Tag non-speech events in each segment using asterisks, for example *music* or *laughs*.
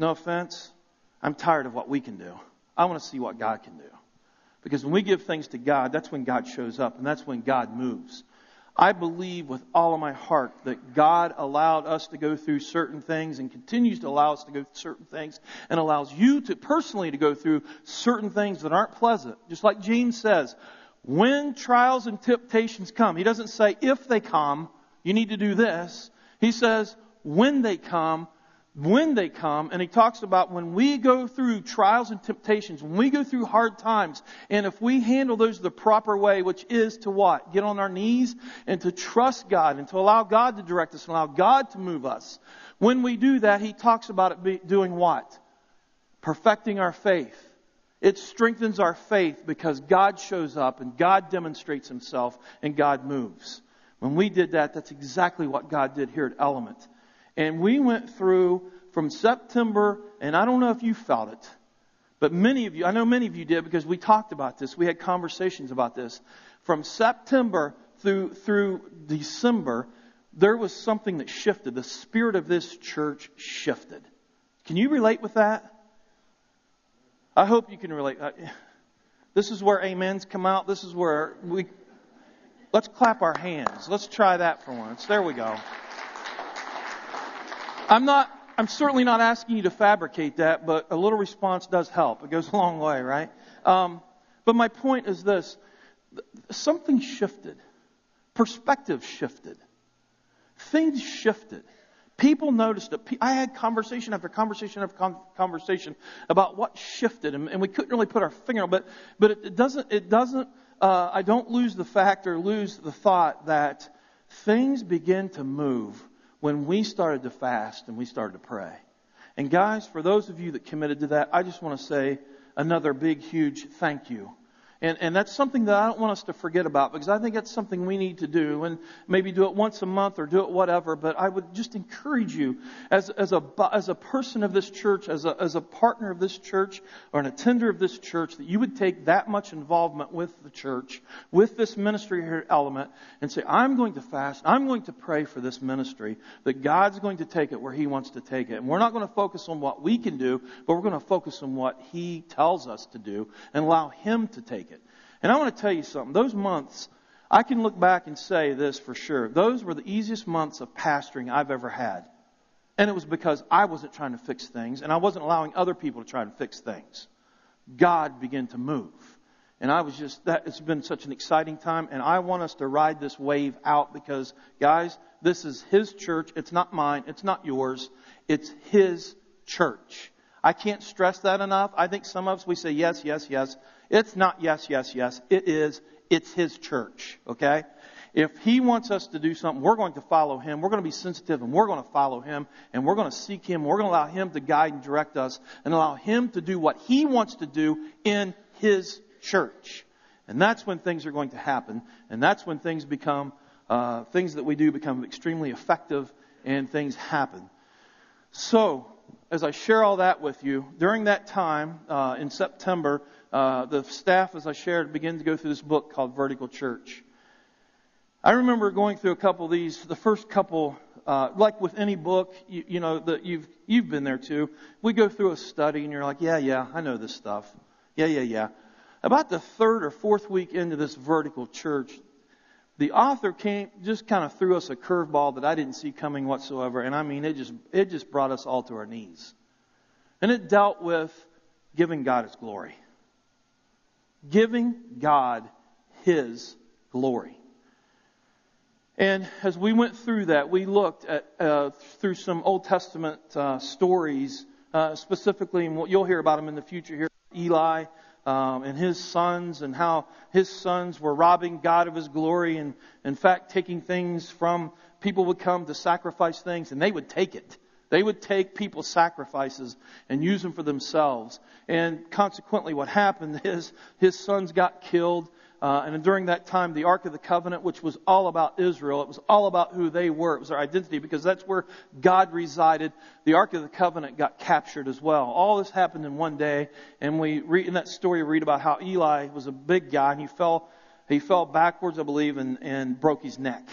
no offense, I'm tired of what we can do. I want to see what God can do. Because when we give things to God, that's when God shows up and that's when God moves. I believe with all of my heart that God allowed us to go through certain things and continues to allow us to go through certain things and allows you to personally to go through certain things that aren't pleasant. Just like James says, when trials and temptations come, he doesn't say if they come, you need to do this. He says when they come, when they come, and he talks about when we go through trials and temptations, when we go through hard times, and if we handle those the proper way, which is to what? Get on our knees and to trust God and to allow God to direct us and allow God to move us. When we do that, he talks about it be, doing what? Perfecting our faith. It strengthens our faith because God shows up and God demonstrates himself and God moves. When we did that, that's exactly what God did here at Element. And we went through from September, and I don't know if you felt it, but many of you, I know many of you did because we talked about this. We had conversations about this. From September through, through December, there was something that shifted. The spirit of this church shifted. Can you relate with that? I hope you can relate. This is where amens come out. This is where we. Let's clap our hands. Let's try that for once. There we go. I'm not, I'm certainly not asking you to fabricate that, but a little response does help. It goes a long way, right? Um, but my point is this something shifted, perspective shifted, things shifted. People noticed it. I had conversation after conversation after conversation about what shifted, and, we couldn't really put our finger on. it. But but it, doesn't. It doesn't. Uh, I don't lose the fact or lose the thought that things begin to move when we started to fast and we started to pray. And guys, for those of you that committed to that, I just want to say another big, huge thank you and, and that's something that I don't want us to forget about because I think that's something we need to do and maybe do it once a month or do it whatever. But I would just encourage you as, as, a, as a person of this church, as a, as a partner of this church or an attender of this church, that you would take that much involvement with the church, with this ministry here Element and say, I'm going to fast. I'm going to pray for this ministry that God's going to take it where He wants to take it. And we're not going to focus on what we can do, but we're going to focus on what He tells us to do and allow Him to take and I want to tell you something. Those months, I can look back and say this for sure. Those were the easiest months of pastoring I've ever had. And it was because I wasn't trying to fix things and I wasn't allowing other people to try to fix things. God began to move. And I was just, that, it's been such an exciting time and I want us to ride this wave out because guys, this is His church. It's not mine. It's not yours. It's His church. I can't stress that enough. I think some of us, we say yes, yes, yes. It's not yes, yes, yes. It is, it's His church, okay? If He wants us to do something, we're going to follow Him. We're going to be sensitive and we're going to follow Him and we're going to seek Him. We're going to allow Him to guide and direct us and allow Him to do what He wants to do in His church. And that's when things are going to happen. And that's when things become, uh, things that we do become extremely effective and things happen. So, as I share all that with you, during that time uh, in September, uh, the staff, as I shared, began to go through this book called Vertical Church. I remember going through a couple of these, the first couple, uh, like with any book, you, you know, that you've, you've been there too. We go through a study and you're like, yeah, yeah, I know this stuff. Yeah, yeah, yeah. About the third or fourth week into this vertical church, the author came, just kind of threw us a curveball that I didn't see coming whatsoever. And I mean, it just, it just brought us all to our knees. And it dealt with giving God his glory giving God His glory. And as we went through that, we looked at uh, through some Old Testament uh, stories, uh, specifically, and you'll hear about them in the future here. Eli um, and his sons, and how his sons were robbing God of His glory, and in fact taking things from people would come to sacrifice things, and they would take it. They would take people's sacrifices and use them for themselves. And consequently, what happened is his sons got killed. Uh, and during that time, the Ark of the Covenant, which was all about Israel, it was all about who they were. It was their identity because that's where God resided. The Ark of the Covenant got captured as well. All this happened in one day. And we read in that story, we read about how Eli was a big guy and he fell, he fell backwards, I believe, and, and broke his neck.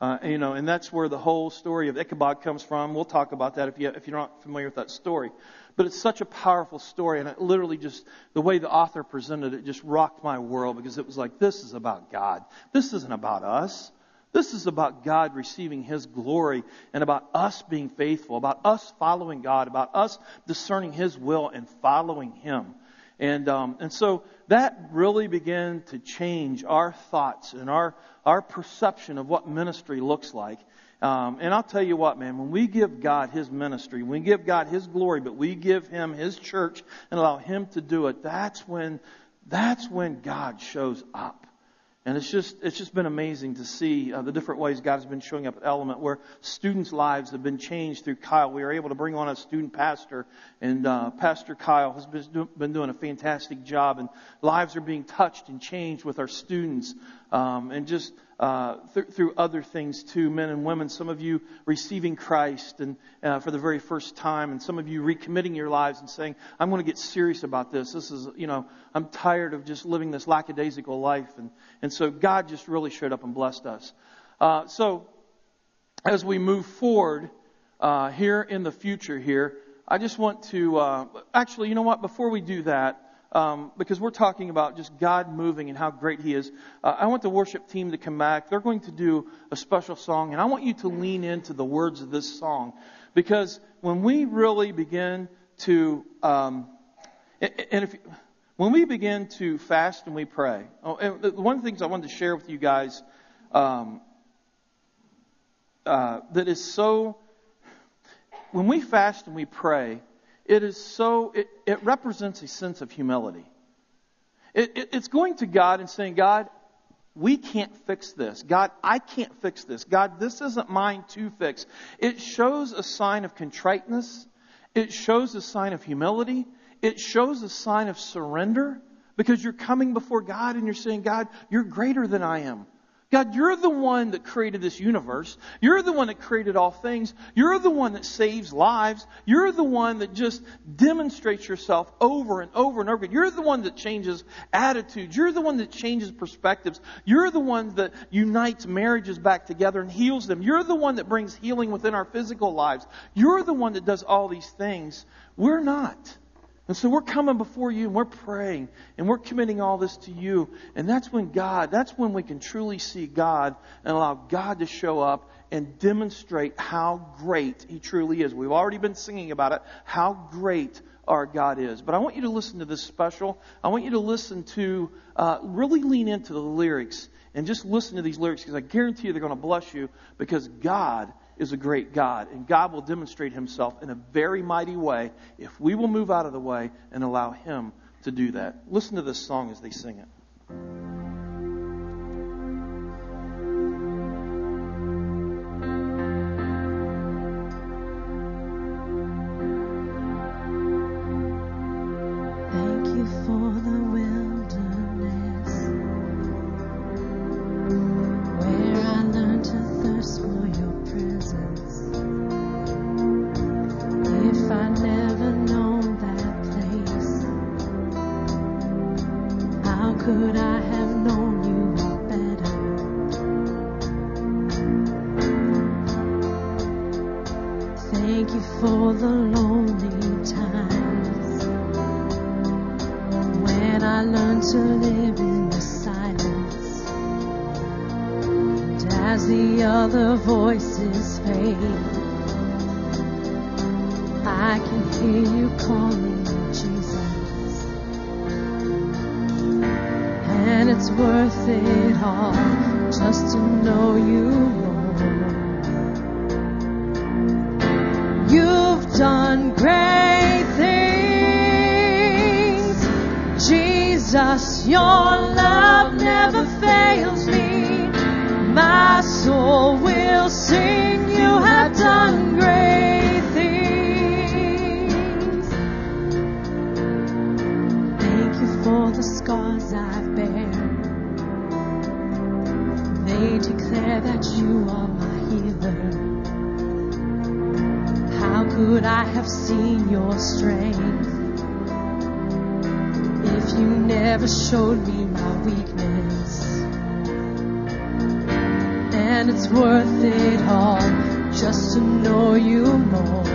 Uh, you know, and that's where the whole story of Ichabod comes from. We'll talk about that if, you, if you're not familiar with that story. But it's such a powerful story, and it literally just, the way the author presented it just rocked my world because it was like, this is about God. This isn't about us. This is about God receiving His glory and about us being faithful, about us following God, about us discerning His will and following Him. And, um, and so that really began to change our thoughts and our, our perception of what ministry looks like. Um, and I'll tell you what, man, when we give God His ministry, we give God His glory, but we give Him His church and allow Him to do it, that's when, that's when God shows up. And it's just, it's just been amazing to see uh, the different ways God has been showing up at Element, where students' lives have been changed through Kyle. We were able to bring on a student pastor, and uh, Pastor Kyle has been, been doing a fantastic job, and lives are being touched and changed with our students. Um, and just uh, th- through other things too, men and women. Some of you receiving Christ and uh, for the very first time, and some of you recommitting your lives and saying, "I'm going to get serious about this. This is, you know, I'm tired of just living this lackadaisical life." And and so God just really showed up and blessed us. Uh, so as we move forward uh, here in the future, here, I just want to uh, actually, you know what? Before we do that um, because we're talking about just God moving and how great He is. Uh, I want the worship team to come back. They're going to do a special song, and I want you to lean into the words of this song because when we really begin to, um, and if when we begin to fast and we pray, oh, and one of the things I wanted to share with you guys um, uh, that is so when we fast and we pray it is so, it, it represents a sense of humility. It, it, it's going to God and saying, God, we can't fix this. God, I can't fix this. God, this isn't mine to fix. It shows a sign of contriteness. It shows a sign of humility. It shows a sign of surrender because you're coming before God and you're saying, God, you're greater than I am. God, you're the one that created this universe. You're the one that created all things. You're the one that saves lives. You're the one that just demonstrates yourself over and over and over again. You're the one that changes attitudes. You're the one that changes perspectives. You're the one that unites marriages back together and heals them. You're the one that brings healing within our physical lives. You're the one that does all these things. We're not. And so we're coming before you and we're praying and we're committing all this to you. And that's when God, that's when we can truly see God and allow God to show up and demonstrate how great He truly is. We've already been singing about it, how great our God is. But I want you to listen to this special. I want you to listen to, uh, really lean into the lyrics and just listen to these lyrics because I guarantee you they're going to bless you because God is a great God, and God will demonstrate himself in a very mighty way if we will move out of the way and allow him to do that. Listen to this song as they sing it. thank you for the lonely times when I learned to live in the silence. And as the other voices fade, I can hear you calling, Jesus. And it's worth it all just to know you, Lord. done great things. Jesus, your love never fails me. My soul will sing, you have done great things. Thank you for the scars I've bared. They declare that you are my healer could I have seen your strength if you never showed me my weakness? And it's worth it all just to know you more.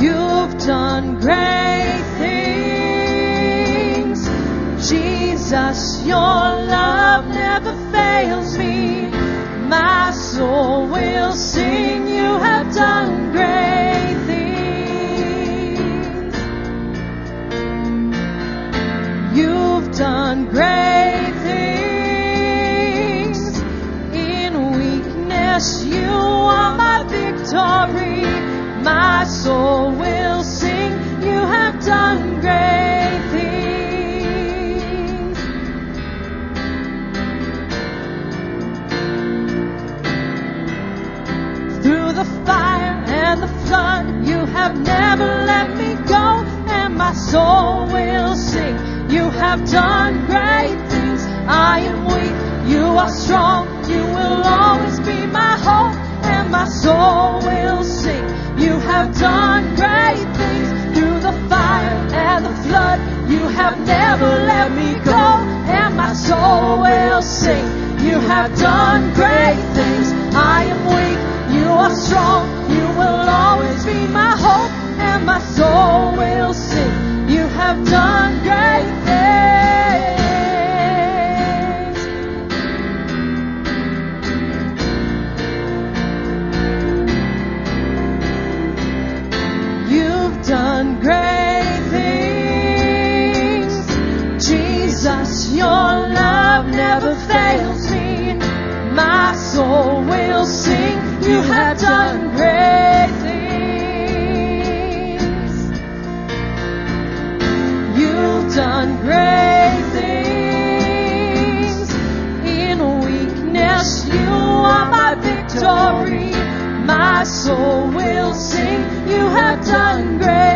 You've done great things, Jesus. Your love never fails me. My soul will sing. You have done great things. You've done great things. In weakness, you are my victory. My soul have never let me go, and my soul will sing. You have done great things. I am weak, you are strong. You will always be my hope, and my soul will sing. You have done great things through the fire and the flood. You have never let me go, and my soul will sing. You have done great things. I am weak, you are strong. You will always be my hope, and my soul will sing. You have done great things. You've done great things. Jesus, your love never fails me. My soul will sing. You have done great done great things. In weakness, you are my victory. My soul will sing. You have done great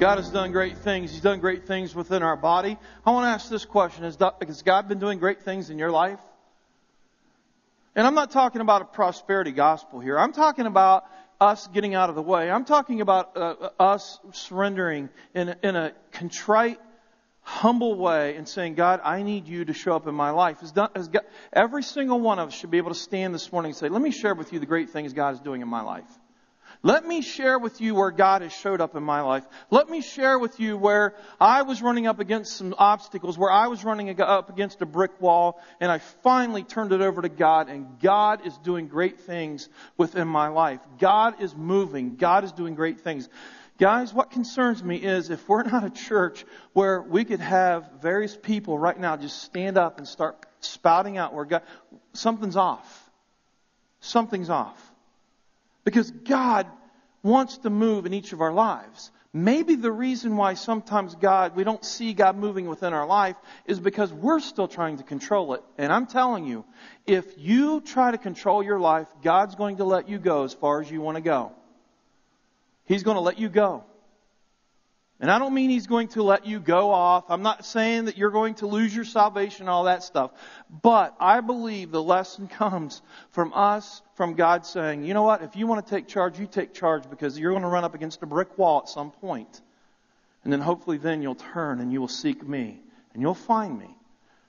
God has done great things. He's done great things within our body. I want to ask this question Has God been doing great things in your life? And I'm not talking about a prosperity gospel here. I'm talking about us getting out of the way. I'm talking about uh, us surrendering in, a- in a contrite, humble way and saying, God, I need you to show up in my life. Done, every single one of us should be able to stand this morning and say, let me share with you the great things God is doing in my life. Let me share with you where God has showed up in my life. Let me share with you where I was running up against some obstacles, where I was running up against a brick wall, and I finally turned it over to God, and God is doing great things within my life. God is moving. God is doing great things. Guys, what concerns me is if we're not a church where we could have various people right now just stand up and start spouting out where God, something's off. Something's off. Because God wants to move in each of our lives. Maybe the reason why sometimes God, we don't see God moving within our life is because we're still trying to control it. And I'm telling you, if you try to control your life, God's going to let you go as far as you want to go. He's going to let you go. And I don't mean he's going to let you go off. I'm not saying that you're going to lose your salvation, and all that stuff. But I believe the lesson *laughs* comes from us, from God saying, you know what, if you want to take charge, you take charge because you're going to run up against a brick wall at some point. And then hopefully then you'll turn and you will seek me and you'll find me.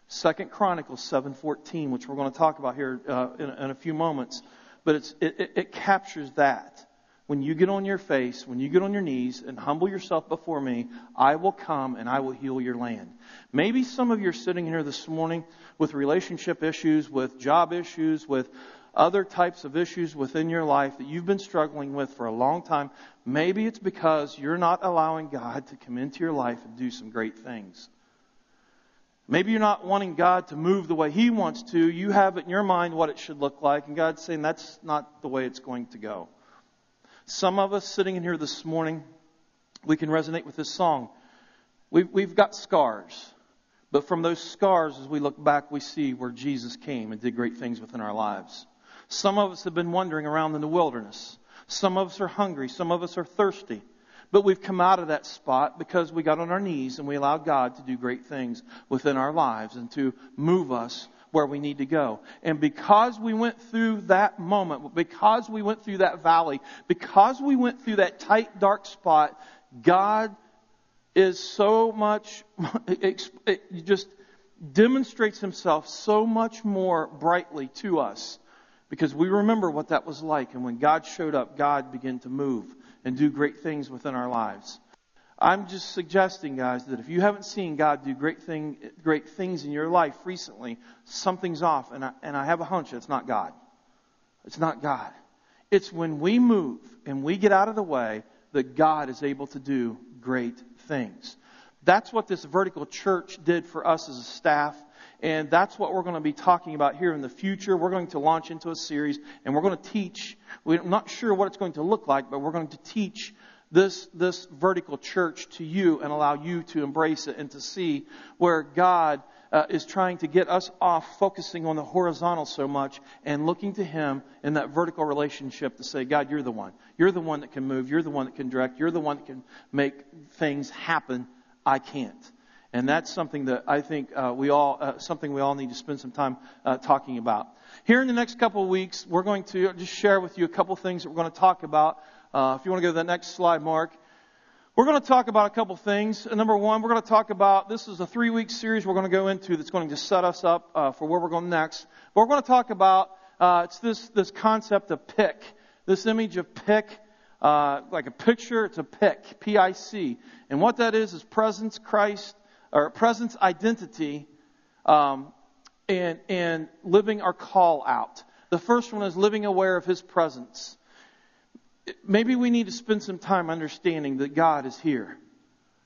Second Chronicles 7:14, which we're going to talk about here uh, in, in, a few moments, but it, it, it captures that when you get on your face, when you get on your knees and humble yourself before me, I will come and I will heal your land. Maybe some of you are sitting here this morning with relationship issues, with job issues, with other types of issues within your life that you've been struggling with for a long time. Maybe it's because you're not allowing God to come into your life and do some great things. Maybe you're not wanting God to move the way He wants to. You have it in your mind what it should look like, and God's saying that's not the way it's going to go. Some of us sitting in here this morning, we can resonate with this song. We've, we've got scars. But from those scars, as we look back, we see where Jesus came and did great things within our lives. Some of us have been wandering around in the wilderness. Some of us are hungry. Some of us are thirsty. But we've come out of that spot because we got on our knees and we allowed God to do great things within our lives and to move us where we need to go. And because we went through that moment, because we went through that valley, because we went through that tight, dark spot, God is so much, *laughs* it just demonstrates himself so much more brightly to us because we remember what that was like. And when God showed up, God began to move and do great things within our lives. I'm just suggesting, guys, that if you haven't seen God do great thing, great things in your life recently, something's off, and I, and I have a hunch it's not God. It's not God. It's when we move and we get out of the way that God is able to do great things. That's what this vertical church did for us as a staff. And that's what we're going to be talking about here in the future. We're going to launch into a series and we're going to teach. We're not sure what it's going to look like, but we're going to teach this, this vertical church to you and allow you to embrace it and to see where God uh, is trying to get us off focusing on the horizontal so much and looking to Him in that vertical relationship to say, God, you're the one. You're the one that can move. You're the one that can direct. You're the one that can make things happen. I can't. And that's something that I think uh, we all, uh, something we all need to spend some time uh, talking about. Here in the next couple of weeks, we're going to just share with you a couple things that we're going to talk about uh, if you want to go to the next slide, Mark. We're going to talk about a couple things. Number one, we're going to talk about this is a three week series we're going to go into that's going to set us up uh, for where we're going next. But we're going to talk about uh, it's this this concept of pick, this image of pick, uh, like a picture. It's a pick, P-I-C, and what that is is presence, Christ, or presence, identity, um, and and living our call out. The first one is living aware of His presence maybe we need to spend some time understanding that God is here,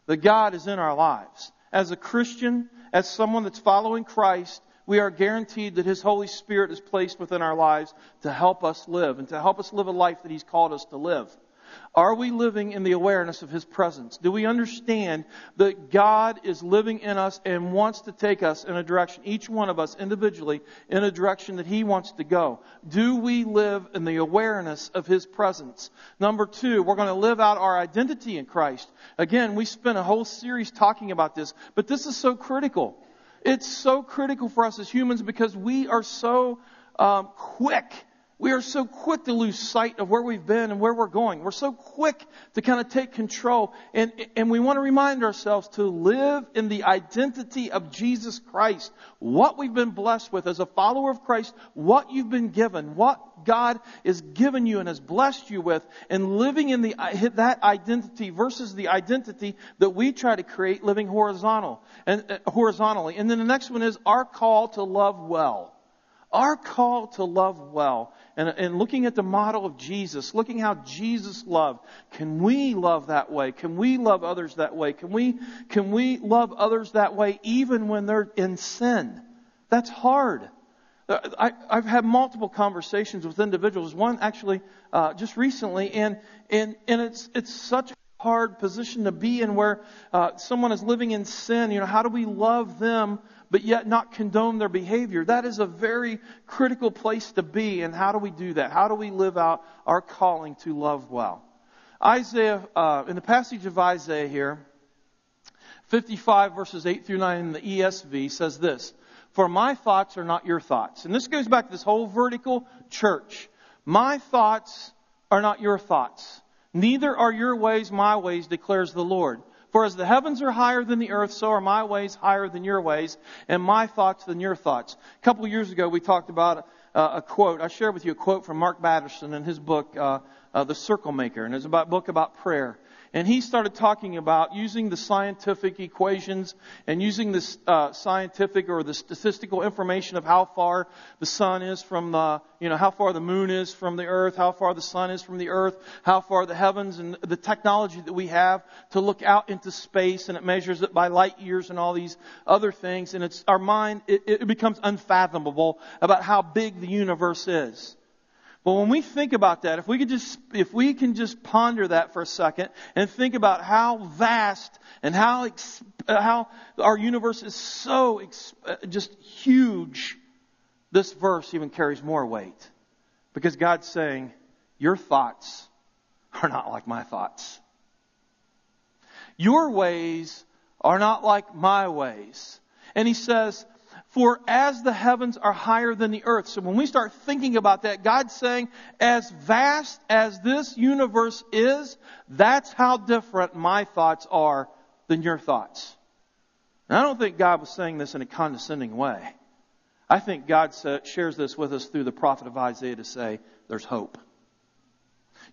that God is in our lives. As a Christian, as someone that's following Christ, we are guaranteed that His Holy Spirit is placed within our lives to help us live and to help us live a life that He's called us to live. Are we living in the awareness of His presence? Do we understand that God is living in us and wants to take us in a direction, each one of us individually, in a direction that He wants to go? Do we live in the awareness of His presence? Number two, we're going to live out our identity in Christ. Again, we spent a whole series talking about this, but this is so critical. It's so critical for us as humans because we are so um, quick we are so quick to lose sight of where we've been and where we're going. We're so quick to kind of take control. And, and we want to remind ourselves to live in the identity of Jesus Christ. What we've been blessed with as a follower of Christ, what you've been given, what God has given you and has blessed you with, and living in the, that identity versus the identity that we try to create living horizontal and uh, horizontally. And then the next one is our call to love well. Our call to love well and, and looking at the model of Jesus, looking how Jesus loved. Can we love that way? Can we love others that way? Can we, can we love others that way even when they're in sin? That's hard. I, have had multiple conversations with individuals. One actually uh, just recently, and and and it's it's such a hard position to be in where uh, someone is living in sin. You know, how do we love them but yet not condone their behavior. That is a very critical place to be. And how do we do that? How do we live out our calling to love well? Isaiah, uh, in the passage of Isaiah here, 55 verses 8 through 9 in the ESV says this, For my thoughts are not your thoughts. And this goes back to this whole vertical church. My thoughts are not your thoughts. Neither are your ways my ways, declares the Lord. For as the heavens are higher than the earth, so are my ways higher than your ways, and my thoughts than your thoughts. A couple of years ago, we talked about uh, a quote. I shared with you a quote from Mark Batterson in his book, uh, uh, The Circle Maker, and it's about a book about prayer. And he started talking about using the scientific equations and using the uh, scientific or the statistical information of how far the sun is from the, you know, how far the moon is from the earth, how far the sun is from the earth, how far the heavens and the technology that we have to look out into space and it measures it by light years and all these other things. And it's our mind, it, it becomes unfathomable about how big the universe is. But when we think about that, if we could just, if we can just ponder that for a second and think about how vast and how, uh, how our universe is so uh, just huge, this verse even carries more weight. Because God's saying, your thoughts are not like my thoughts. Your ways are not like my ways. And he says, for as the heavens are higher than the earth. So when we start thinking about that, God's saying, as vast as this universe is, that's how different my thoughts are than your thoughts. And I don't think God was saying this in a condescending way. I think God shares this with us through the prophet of Isaiah to say, there's hope.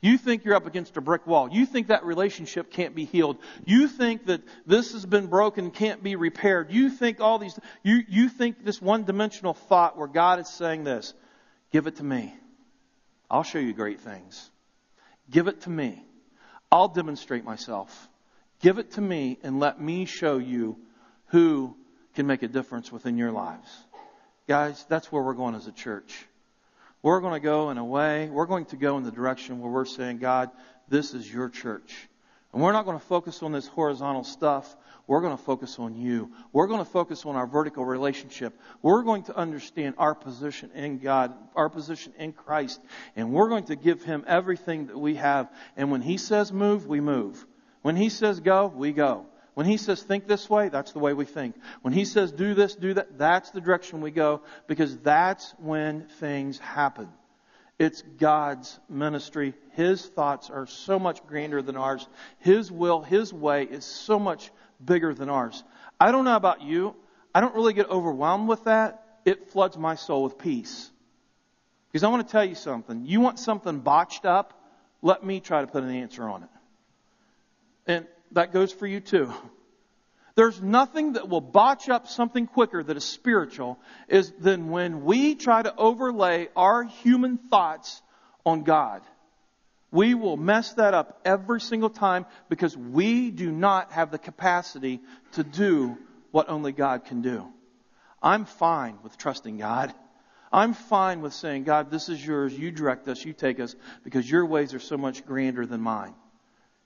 You think you're up against a brick wall. You think that relationship can't be healed. You think that this has been broken, can't be repaired. You think all these, you, you think this one dimensional thought where God is saying this, give it to me. I'll show you great things. Give it to me. I'll demonstrate myself. Give it to me and let me show you who can make a difference within your lives. Guys, that's where we're going as a church. We're going to go in a way, we're going to go in the direction where we're saying, God, this is your church. And we're not going to focus on this horizontal stuff. We're going to focus on you. We're going to focus on our vertical relationship. We're going to understand our position in God, our position in Christ, and we're going to give Him everything that we have. And when He says move, we move. When He says go, we go. When he says think this way, that's the way we think. When he says do this, do that, that's the direction we go because that's when things happen. It's God's ministry. His thoughts are so much grander than ours. His will, His way is so much bigger than ours. I don't know about you. I don't really get overwhelmed with that. It floods my soul with peace. Because I want to tell you something. You want something botched up? Let me try to put an answer on it. And that goes for you too. There's nothing that will botch up something quicker that is spiritual is than when we try to overlay our human thoughts on God. We will mess that up every single time because we do not have the capacity to do what only God can do. I'm fine with trusting God. I'm fine with saying, God, this is yours. You direct us. You take us because your ways are so much grander than mine.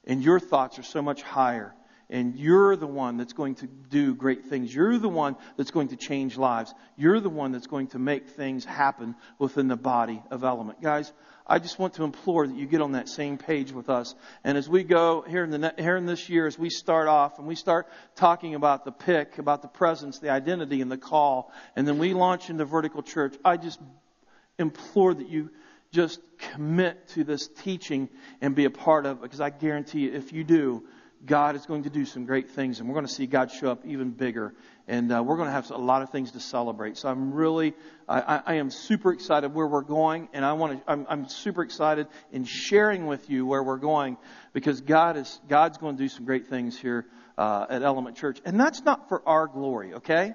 And your thoughts are so much higher. And you're the one that's going to do great things. You're the one that's going to change lives. You're the one that's going to make things happen within the body of Element. Guys, I just want to implore that you get on that same page with us. And as we go here in, the, here in this year, as we start off and we start talking about the pick, about the presence, the identity, and the call, and then we launch into vertical church, I just implore that you just commit to this teaching and be a part of it because I guarantee you, if you do, God is going to do some great things and we're going to see God show up even bigger. And uh, we're going to have a lot of things to celebrate. So I'm really, I, I am super excited where we're going, and I want to. I'm, I'm super excited in sharing with you where we're going because God is God's going to do some great things here uh, at Element Church, and that's not for our glory, okay,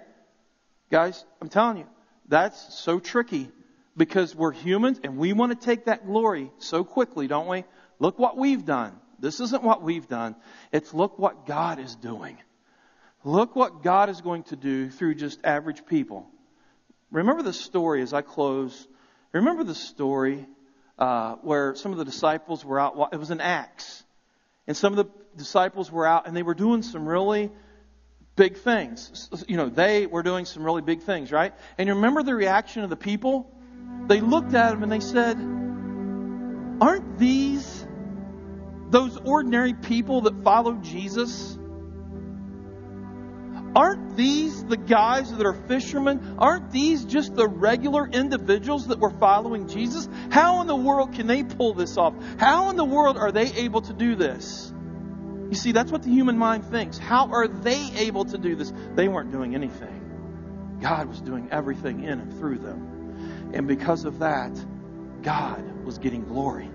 guys. I'm telling you, that's so tricky because we're humans and we want to take that glory so quickly, don't we? Look what we've done. This isn't what we've done. It's look what God is doing. Look what God is going to do through just average people. Remember the story as I close. Remember the story uh, where some of the disciples were out. It was an Acts. And some of the disciples were out and they were doing some really big things. You know, they were doing some really big things, right? And you remember the reaction of the people? They looked at him and they said, Aren't these those ordinary people that follow Jesus? Aren't these the guys that are fishermen? Aren't these just the regular individuals that were following Jesus? How in the world can they pull this off? How in the world are they able to do this? You see, that's what the human mind thinks. How are they able to do this? They weren't doing anything. God was doing everything in and through them. And because of that, God was getting glory.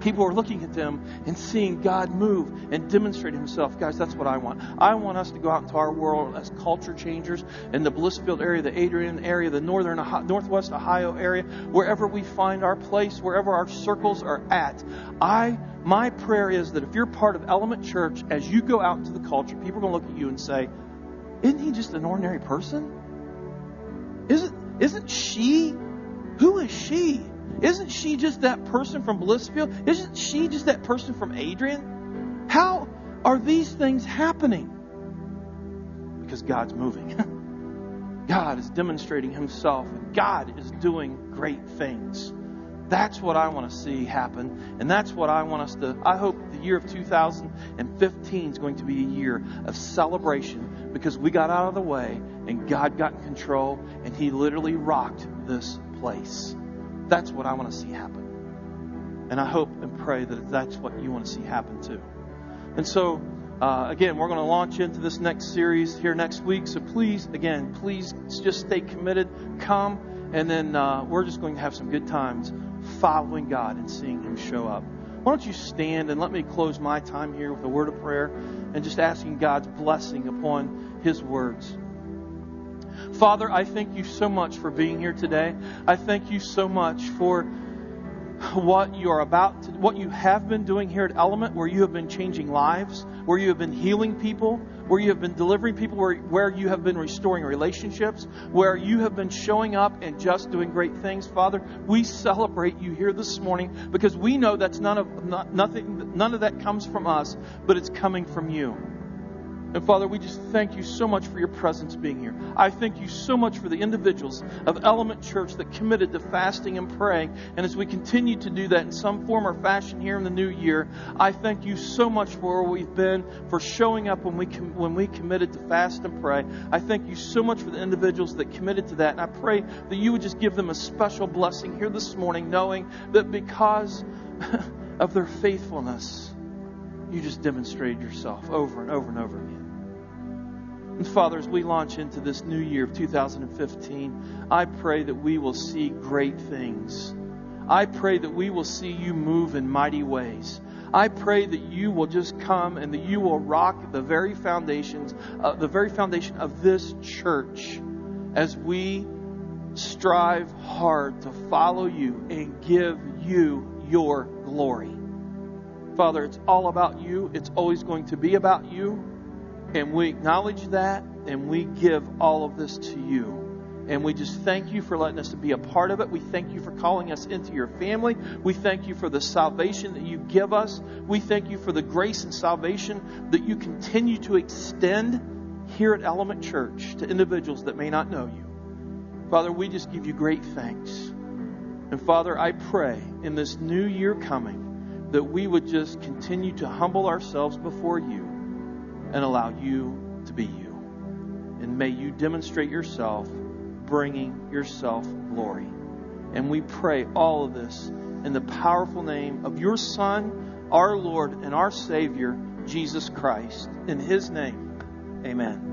People were looking at them and seeing God move and demonstrate Himself. Guys, that's what I want. I want us to go out into our world as culture changers in the Blissfield area, the Adrian area, the northern Northwest Ohio area, wherever we find our place, wherever our circles are at. I, my prayer is that if you're part of Element Church, as you go out into the culture, people are going to look at you and say, "Isn't he just an ordinary person? Isn't isn't she who is she? Isn't she just that person from Blissfield? Isn't she just that person from Adrian? How are these things happening? Because God's moving. *laughs* God is demonstrating Himself, God is doing great things. That's what I want to see happen. And that's what I want us to. I hope the year of 2015 is going to be a year of celebration because we got out of the way and God got in control and He literally rocked this place. That's what I want to see happen. And I hope and pray that that's what you want to see happen too. And so, uh, again, we're going to launch into this next series here next week. So please, again, please just stay committed. Come, and then uh, we're just going to have some good times following God and seeing Him show up. Why don't you stand and let me close my time here with a word of prayer and just asking God's blessing upon His words. Father, I thank you so much for being here today. I thank you so much for what you are about to, what you have been doing here at Element, where you have been changing lives, where you have been healing people, where you have been delivering people, where, where you have been restoring relationships, where you have been showing up and just doing great things. Father, we celebrate you here this morning because we know that's none of not, nothing none of that comes from us, but it's coming from you. And Father, we just thank you so much for your presence being here. I thank you so much for the individuals of Element Church that committed to fasting and praying. And as we continue to do that in some form or fashion here in the new year, I thank you so much for where we've been, for showing up when we, com- when we committed to fast and pray. I thank you so much for the individuals that committed to that. And I pray that you would just give them a special blessing here this morning, knowing that because *laughs* of their faithfulness, you just demonstrated yourself over and over and over again. And Father, as we launch into this new year of 2015, I pray that we will see great things. I pray that we will see you move in mighty ways. I pray that you will just come and that you will rock the very foundations, uh, the very foundation of this church as we strive hard to follow you and give you your glory. Father, it's all about you. It's always going to be about you. And we acknowledge that and we give all of this to you. And we just thank you for letting us to be a part of it. We thank you for calling us into your family. We thank you for the salvation that you give us. We thank you for the grace and salvation that you continue to extend here at Element Church to individuals that may not know you. Father, we just give you great thanks. And Father, I pray in this new year coming that we would just continue to humble ourselves before you and allow you to be you. And may you demonstrate yourself, bringing yourself glory. And we pray all of this in the powerful name of your Son, our Lord, and our Savior, Jesus Christ. In his name, amen.